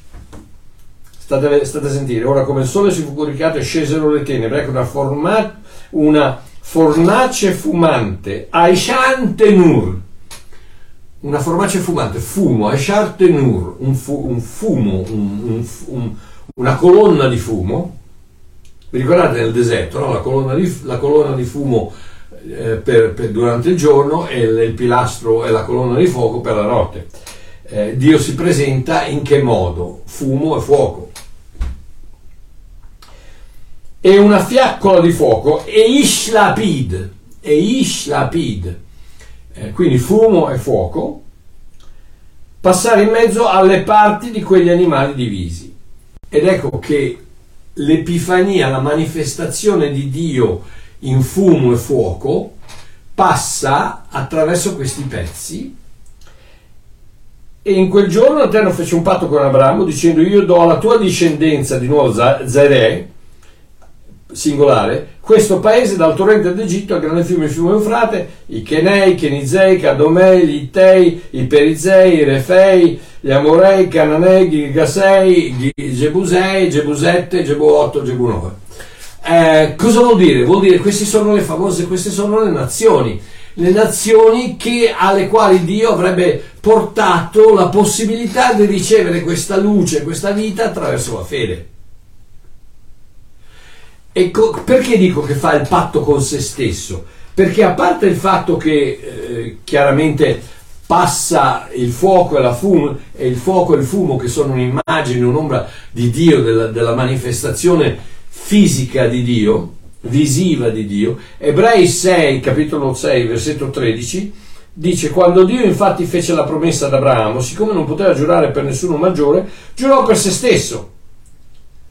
State, state a sentire, ora come il sole si fu coricato e scesero le tenebre, ecco una, forma, una fornace fumante, Aishante Nur, una fornace fumante, fumo, Aishante Nur, un, fu, un fumo, un, un, una colonna di fumo, vi ricordate nel deserto, no? la, colonna di, la colonna di fumo per, per, durante il giorno e il, il, pilastro e la colonna di fuoco per la notte. Eh, Dio si presenta in che modo? Fumo e fuoco. E una fiaccola di fuoco e Ishlapid, e Ishlapid, eh, quindi fumo e fuoco, passare in mezzo alle parti di quegli animali divisi. Ed ecco che l'Epifania, la manifestazione di Dio in fumo e fuoco, passa attraverso questi pezzi e in quel giorno l'Eterno fece un patto con Abramo dicendo io do alla tua discendenza di nuovo Zerè singolare, questo paese dal torrente d'Egitto al grande fiume, il fiume Eufrate, i Chenei, i Kenizei, i Cadomei, gli Ittei, i Perizei, i Refei, gli Amorei, i Cananei, i Gasei, i Gebusei, Gebusette, Gebu 8, Gebu 9. Eh, cosa vuol dire? Vuol dire queste sono le famose, queste sono le nazioni, le nazioni che, alle quali Dio avrebbe portato la possibilità di ricevere questa luce, questa vita attraverso la fede. E co- perché dico che fa il patto con se stesso? Perché a parte il fatto che eh, chiaramente passa il fuoco e, la fumo, e il fuoco e il fumo che sono un'immagine, un'ombra di Dio, della, della manifestazione fisica di Dio, visiva di Dio, Ebrei 6, capitolo 6, versetto 13, dice quando Dio infatti fece la promessa ad Abramo, siccome non poteva giurare per nessuno maggiore, giurò per se stesso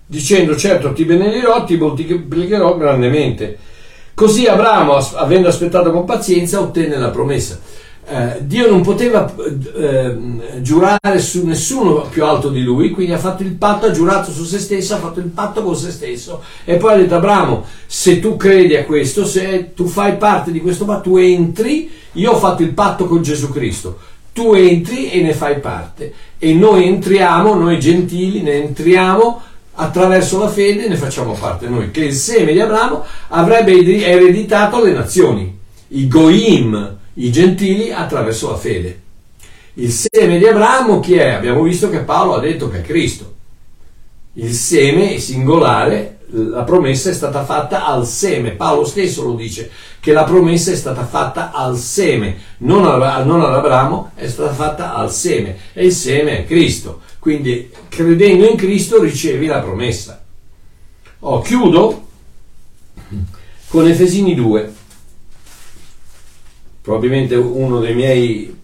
dicendo certo ti benedirò, ti moltiplicherò grandemente. Così Abramo, avendo aspettato con pazienza, ottenne la promessa. Eh, Dio non poteva eh, giurare su nessuno più alto di lui, quindi ha fatto il patto, ha giurato su se stesso, ha fatto il patto con se stesso. E poi ha detto Abramo, se tu credi a questo, se tu fai parte di questo patto, tu entri, io ho fatto il patto con Gesù Cristo, tu entri e ne fai parte. E noi entriamo, noi gentili ne entriamo attraverso la fede ne facciamo parte. Noi, che il seme di Abramo avrebbe ereditato le nazioni, i Goim, i gentili, attraverso la fede. Il seme di Abramo chi è? Abbiamo visto che Paolo ha detto che è Cristo. Il seme singolare, la promessa è stata fatta al seme. Paolo stesso lo dice, che la promessa è stata fatta al seme, non, ad Abramo, è stata fatta al seme. E il seme è Cristo. Quindi credendo in Cristo ricevi la promessa. Oh, chiudo con Efesini 2, probabilmente uno dei miei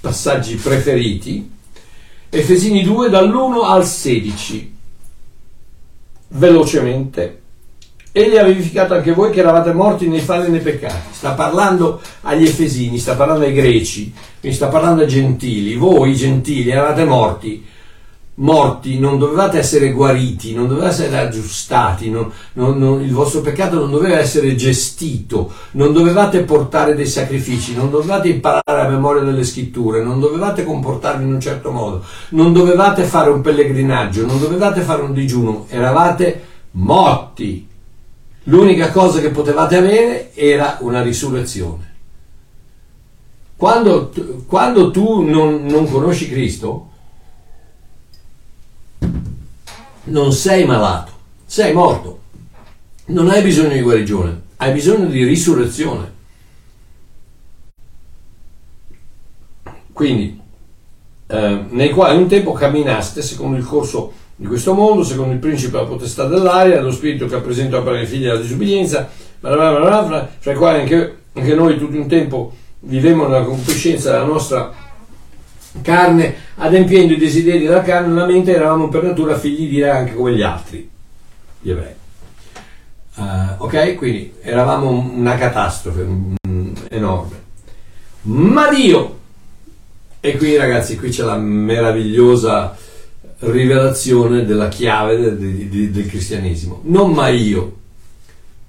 passaggi preferiti. Efesini 2 dall'1 al 16, velocemente. Egli ha vivificato anche voi che eravate morti nei falli e nei peccati. Sta parlando agli Efesini, sta parlando ai Greci, quindi sta parlando ai Gentili. Voi, Gentili, eravate morti. Morti, non dovevate essere guariti, non dovevate essere aggiustati, non, non, non, il vostro peccato non doveva essere gestito, non dovevate portare dei sacrifici, non dovevate imparare a memoria delle scritture, non dovevate comportarvi in un certo modo, non dovevate fare un pellegrinaggio, non dovevate fare un digiuno, eravate morti L'unica cosa che potevate avere era una risurrezione. Quando, quando tu non, non conosci Cristo, non sei malato, sei morto. Non hai bisogno di guarigione, hai bisogno di risurrezione. Quindi, eh, nei quali un tempo camminaste secondo il corso di questo mondo, secondo il principe della potestà dell'aria, lo spirito che rappresenta opera i figli della disobbedienza, fra i quali anche, anche noi tutto un tempo vivemmo nella concupiscenza della nostra carne, adempiendo i desideri della carne nella mente, eravamo per natura figli di re anche come gli altri, gli ebrei. Uh, ok? Quindi eravamo una catastrofe um, enorme. Ma Dio, e qui ragazzi, qui c'è la meravigliosa rivelazione della chiave del, del, del cristianesimo. Non ma io,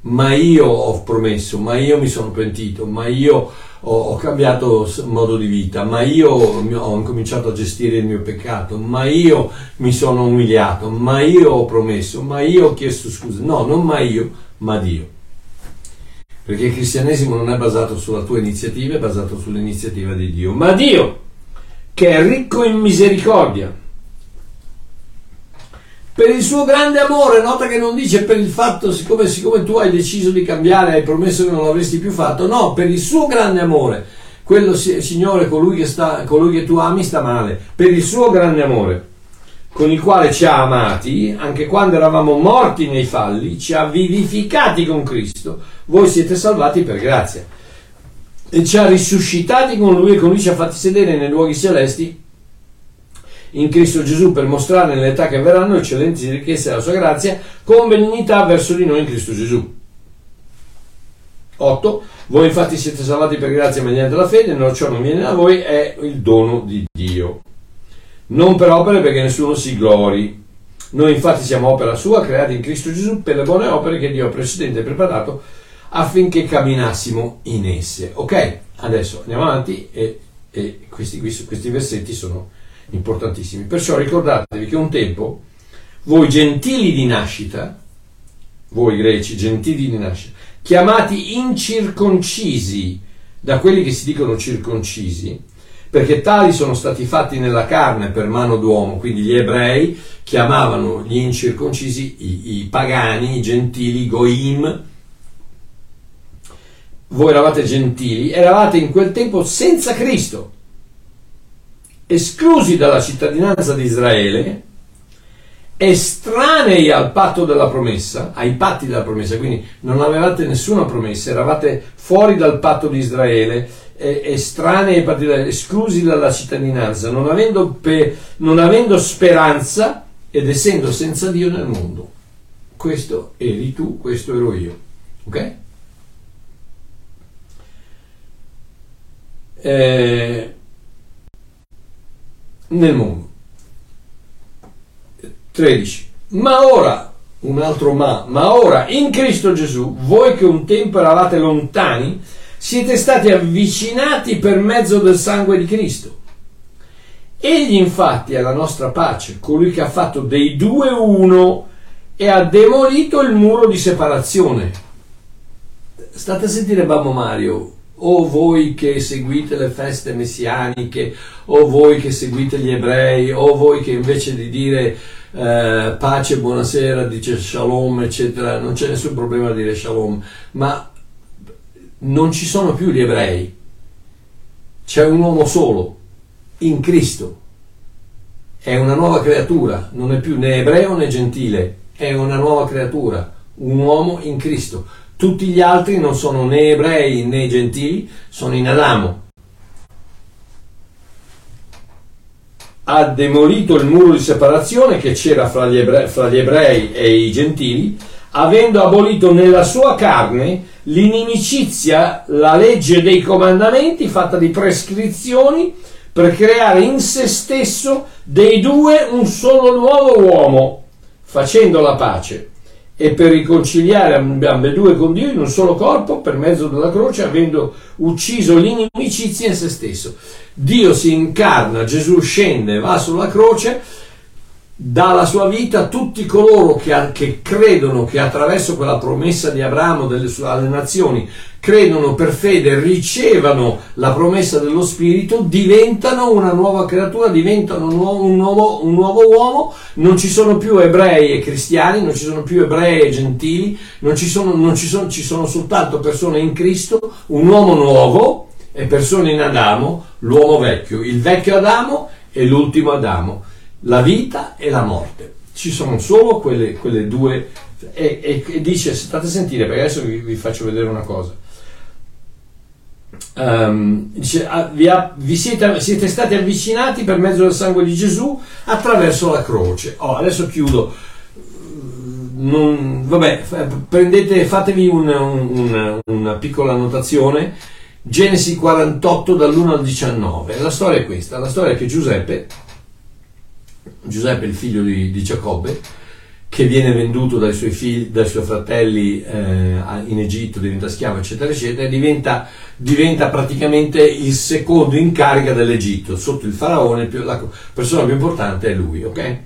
ma io ho promesso, ma io mi sono pentito, ma io ho, ho, cambiato modo di vita, ma io ho incominciato a gestire il mio peccato, ma io mi sono umiliato, ma io ho promesso, ma io ho chiesto scusa. No, non ma io, ma Dio. Perché il cristianesimo non è basato sulla tua iniziativa, è basato sull'iniziativa di Dio. Ma Dio, che è ricco in misericordia, per il suo grande amore, nota che non dice per il fatto, siccome, siccome tu hai deciso di cambiare, hai promesso che non l'avresti più fatto, no, per il suo grande amore. Quello, Signore, colui che, sta, colui che tu ami sta male, per il suo grande amore, con il quale ci ha amati, anche quando eravamo morti nei falli, ci ha vivificati con Cristo, voi siete salvati per grazia. E ci ha risuscitati con Lui e con Lui ci ha fatti sedere nei luoghi celesti in Cristo Gesù per mostrare nell'età che verranno eccellenti ricchezze della sua grazia con benignità verso di noi in Cristo Gesù. 8. Voi infatti siete salvati per grazia mediante la fede, non ciò non viene da voi, è il dono di Dio. Non per opere perché nessuno si glori, Noi infatti siamo opera sua, creati in Cristo Gesù per le buone opere che Dio ha precedente preparato affinché camminassimo in esse. Ok, adesso andiamo avanti e, e questi, questi versetti sono importantissimi. Perciò ricordatevi che un tempo voi gentili di nascita, voi greci gentili di nascita, chiamati incirconcisi da quelli che si dicono circoncisi, perché tali sono stati fatti nella carne per mano d'uomo, quindi gli ebrei chiamavano gli incirconcisi i, i pagani, i gentili, goim. Voi eravate gentili, eravate in quel tempo senza Cristo, esclusi dalla cittadinanza di Israele estranei al patto della promessa, ai patti della promessa, quindi non avevate nessuna promessa, eravate fuori dal patto di Israele, eh, estranei ai patti esclusi dalla cittadinanza, non avendo, pe, non avendo speranza ed essendo senza Dio nel mondo. Questo eri tu, questo ero io. Ok? Eh, nel mondo. 13. Ma ora, un altro ma, ma ora in Cristo Gesù, voi che un tempo eravate lontani, siete stati avvicinati per mezzo del sangue di Cristo. Egli infatti è la nostra pace, colui che ha fatto dei due uno e ha demolito il muro di separazione. State a sentire Babbo Mario, o voi che seguite le feste messianiche, o voi che seguite gli ebrei, o voi che invece di dire eh, pace, buonasera, dice shalom, eccetera, non c'è nessun problema a dire shalom, ma non ci sono più gli ebrei, c'è un uomo solo, in Cristo, è una nuova creatura, non è più né ebreo né gentile, è una nuova creatura, un uomo in Cristo. Tutti gli altri non sono né ebrei né gentili, sono in Adamo. ha demolito il muro di separazione che c'era fra gli, ebrei, fra gli ebrei e i gentili, avendo abolito nella sua carne l'inimicizia, la legge dei comandamenti fatta di prescrizioni per creare in se stesso dei due un solo nuovo uomo, facendo la pace e per riconciliare ambedue con Dio in un solo corpo per mezzo della croce, avendo ucciso l'inimicizia in se stesso. Dio si incarna, Gesù scende, va sulla croce, dà la sua vita a tutti coloro che, che credono che attraverso quella promessa di Abramo delle, alle nazioni credono per fede, ricevano la promessa dello Spirito, diventano una nuova creatura, diventano un nuovo, un, nuovo, un nuovo, uomo, non ci sono più ebrei e cristiani, non ci sono più ebrei e gentili, non ci sono, non ci sono, ci sono soltanto persone in Cristo, un uomo nuovo e persone in Adamo, l'uomo vecchio, il vecchio Adamo e l'ultimo Adamo, la vita e la morte. Ci sono solo quelle, quelle due e, e, e, dice, state a sentire, perché adesso vi, vi faccio vedere una cosa Um, dice, ah, vi, ha, vi siete, siete, stati avvicinati per mezzo del sangue di Gesù attraverso la croce. Oh, adesso chiudo. Non, vabbè, prendete, fatevi una, una, una piccola annotazione. Genesi 48 dall'1 al 19. La storia è questa: la storia è che Giuseppe, Giuseppe il figlio di, di Giacobbe, che viene venduto dai suoi, figli, dai suoi fratelli eh, in Egitto, diventa schiavo, eccetera, eccetera, diventa, diventa, praticamente il secondo in carica dell'Egitto. Sotto il faraone, la persona più importante è lui, ok?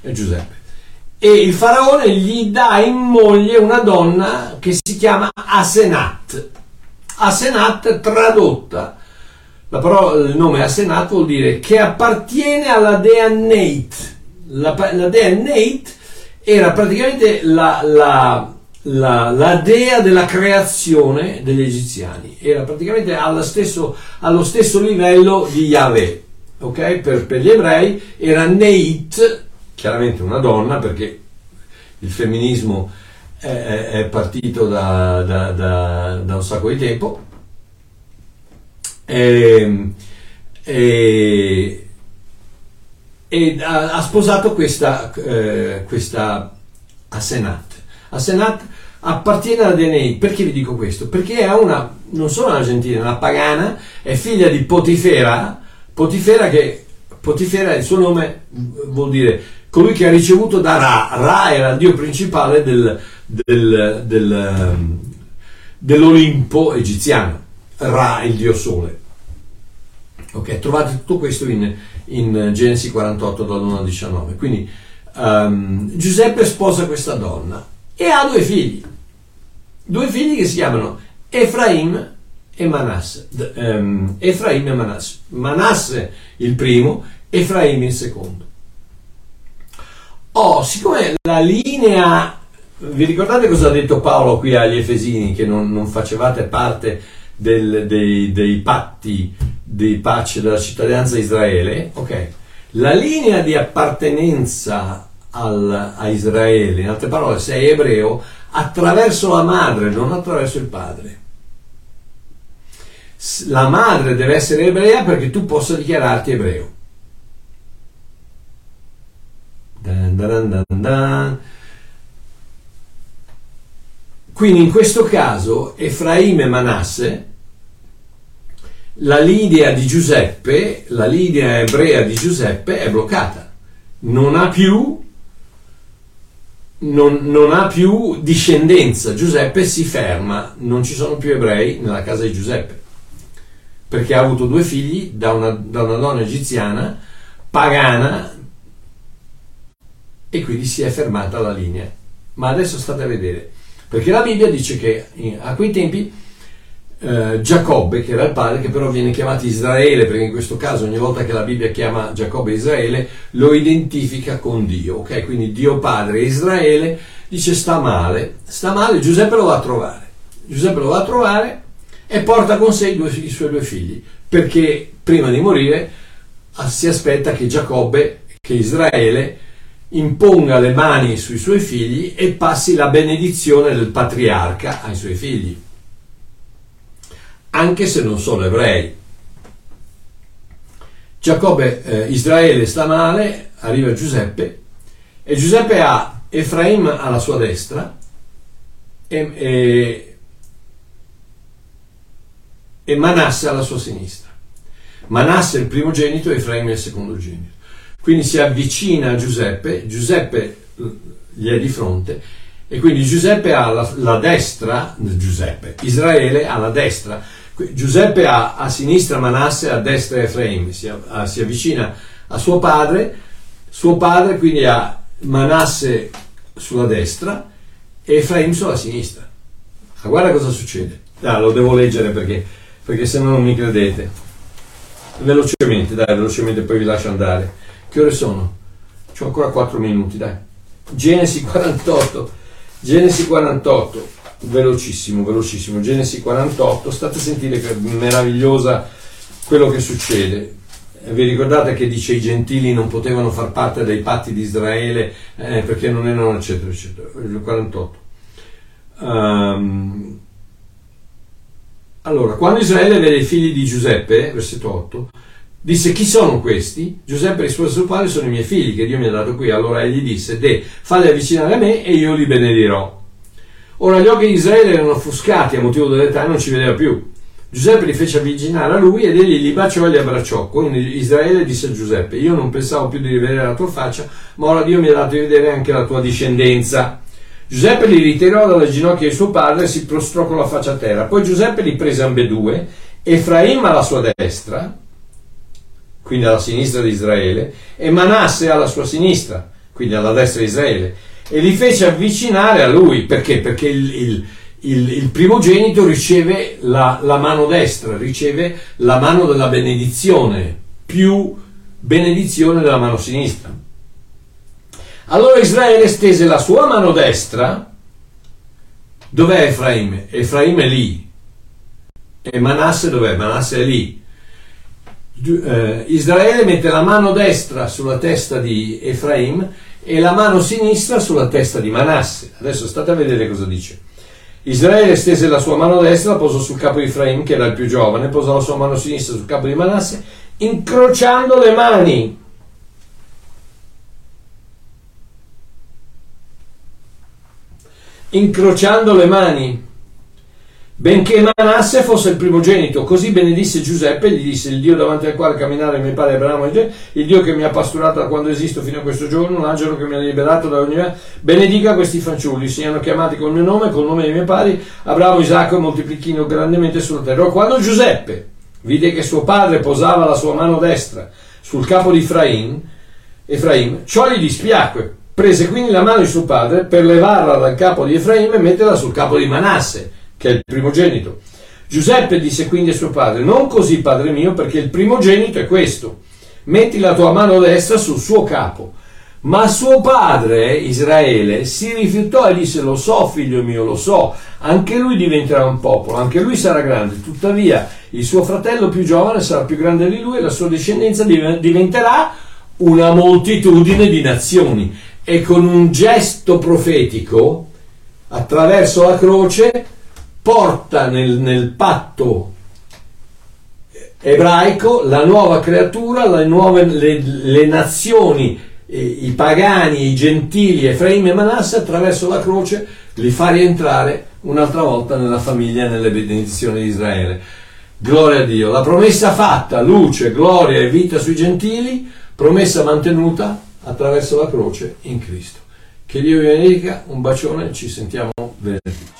È Giuseppe. E il faraone gli dà in moglie una donna che si chiama Asenat. Asenat tradotta, la parola, il nome Asenat vuol dire che appartiene alla dea Neit. La, la dea Neit era praticamente la, la, la, la, dea della creazione degli egiziani, era praticamente allo stesso, allo stesso livello di Yahweh. Okay? Per, per, gli ebrei era Neit, chiaramente una donna, perché il femminismo è, è partito da, da, da, da, un sacco di tempo. E, e, e ha, ha sposato questa, eh, questa Asenat. Asenat appartiene alla DNA. Perché vi dico questo? Perché è una, non solo una gentina, una pagana, è figlia di Potifera, Potifera che Potifera, il suo nome vuol dire colui che ha ricevuto da Ra. Ra era il dio principale del, del, del, dell'Olimpo egiziano. Ra, il dio sole. Ok, trovate tutto questo in, in Genesi 48 dall'1 al 19. Quindi um, Giuseppe sposa questa donna e ha due figli. Due figli che si chiamano Efraim e Manasse. Um, Efraim e Manasse. Manasse il primo, Efraim il secondo. Oh, siccome la linea, vi ricordate cosa ha detto Paolo qui agli Efesini, che non, non facevate parte del, dei, dei, patti di pace della cittadinanza di Israele? Ok, la linea di appartenenza al, a Israele, in altre parole, sei ebreo attraverso la madre, non attraverso il padre. La madre deve essere ebrea perché tu possa dichiararti ebreo. Dan, dan, dan, Quindi in questo caso Efraim e Manasse, la linea di Giuseppe, la linea ebrea di Giuseppe è bloccata. Non ha più non, non, ha più discendenza. Giuseppe si ferma, non ci sono più ebrei nella casa di Giuseppe, perché ha avuto due figli da una, da una donna egiziana, pagana, e quindi si è fermata la linea. Ma adesso state a vedere, perché la Bibbia dice che a quei tempi eh, Giacobbe, che era il padre, che però viene chiamato Israele, perché in questo caso ogni volta che la Bibbia chiama Giacobbe Israele, lo identifica con Dio, ok? Quindi Dio padre Israele dice sta male, sta male, Giuseppe lo va a trovare. Giuseppe lo va a trovare e porta con sé i, due, i suoi due figli, perché prima di morire ah, si aspetta che Giacobbe, che Israele, imponga le mani sui suoi figli e passi la benedizione del patriarca ai suoi figli anche se non sono ebrei. Giacobbe, eh, Israele sta male, arriva Giuseppe e Giuseppe ha Efraim alla sua destra e, e, e Manasse alla sua sinistra. Manasse è il primogenito e Efraim è il secondogenito. Quindi si avvicina a Giuseppe, Giuseppe gli è di fronte e quindi Giuseppe ha la, la destra, Giuseppe, Israele ha la destra Giuseppe ha a sinistra Manasse, a destra Efraim, si, a, si avvicina a suo padre, suo padre quindi ha Manasse sulla destra e Efraim sulla sinistra. Ma guarda cosa succede. Ah, lo devo leggere perché, perché se no non mi credete. Velocemente, dai, velocemente poi vi lascio andare. Che ore sono? C'ho ancora 4 minuti, dai. Genesi 48. Genesi 48 velocissimo, velocissimo. Genesi 48, state a sentire che meravigliosa quello che succede. Eh, vi ricordate che dice i gentili non potevano far parte dei patti di Israele eh, perché non erano eccetera eccetera. Il 48. Um, ehm, allora, quando Israele vede i figli di Giuseppe, versetto 8, disse chi sono questi? Giuseppe rispose suo padre sono i miei figli che Dio mi ha dato qui. Allora egli disse, de, falli avvicinare a me e io li benedirò. Ora gli occhi di Israele erano offuscati a motivo dell'età e non ci vedeva più. Giuseppe li fece avvicinare a lui ed egli li baciò e li abbracciò. Quindi Israele disse a Giuseppe, io non pensavo più di rivedere la tua faccia, ma ora Dio mi ha dato di vedere anche la tua discendenza. Giuseppe li ritirò dalle ginocchia di suo padre e si prostrò con la faccia a terra. Poi Giuseppe li prese ambedue, Efraim alla sua destra, quindi alla sinistra di Israele, e Manasse alla sua sinistra, quindi alla destra di Israele e li fece avvicinare a lui perché? Perché il, il, il, il primogenito riceve la, la, mano destra, riceve la mano della benedizione più benedizione della mano sinistra. Allora Israele stese la sua mano destra, dov'è Efraim? Efraim è lì. E Manasse dov'è? Manasse è lì. Uh, Israele mette la mano destra sulla testa di Efraim e la mano sinistra sulla testa di Manasse. Adesso state a vedere cosa dice. Israele stese la sua mano destra, posò sul capo di Efraim, che era il più giovane, posò la sua mano sinistra sul capo di Manasse, incrociando le mani. Incrociando le mani. Benché Manasse fosse il primogenito, così benedisse Giuseppe, gli disse il Dio davanti al quale camminare mio padre Abramo, il Dio che mi ha pasturato da quando esisto fino a questo giorno, l'angelo che mi ha liberato da ogni benedica questi fanciulli, siano chiamati col mio nome, col nome dei miei padri, Abramo, Isacco e moltiplichino grandemente sulla terra. Quando Giuseppe vide che suo padre posava la sua mano destra sul capo di Efraim, Efraim ciò gli dispiacque, prese quindi la mano di suo padre per levarla dal capo di Efraim e metterla sul capo di Manasse che è il primogenito. Giuseppe disse quindi a suo padre, non così padre mio, perché il primogenito è questo, metti la tua mano destra sul suo capo. Ma suo padre, Israele, si rifiutò e disse, lo so figlio mio, lo so, anche lui diventerà un popolo, anche lui sarà grande, tuttavia il suo fratello più giovane sarà più grande di lui e la sua discendenza diventerà una moltitudine di nazioni. E con un gesto profetico, attraverso la croce, porta nel, nel patto ebraico la nuova creatura, le, nuove, le, le nazioni, i pagani, i gentili, Efraim e Manasse attraverso la croce li fa rientrare un'altra volta nella famiglia nelle benedizioni di Israele. Gloria a Dio. La promessa fatta, luce, gloria e vita sui gentili, promessa mantenuta attraverso la croce in Cristo. Che Dio vi benedica, un bacione, ci sentiamo venerdì.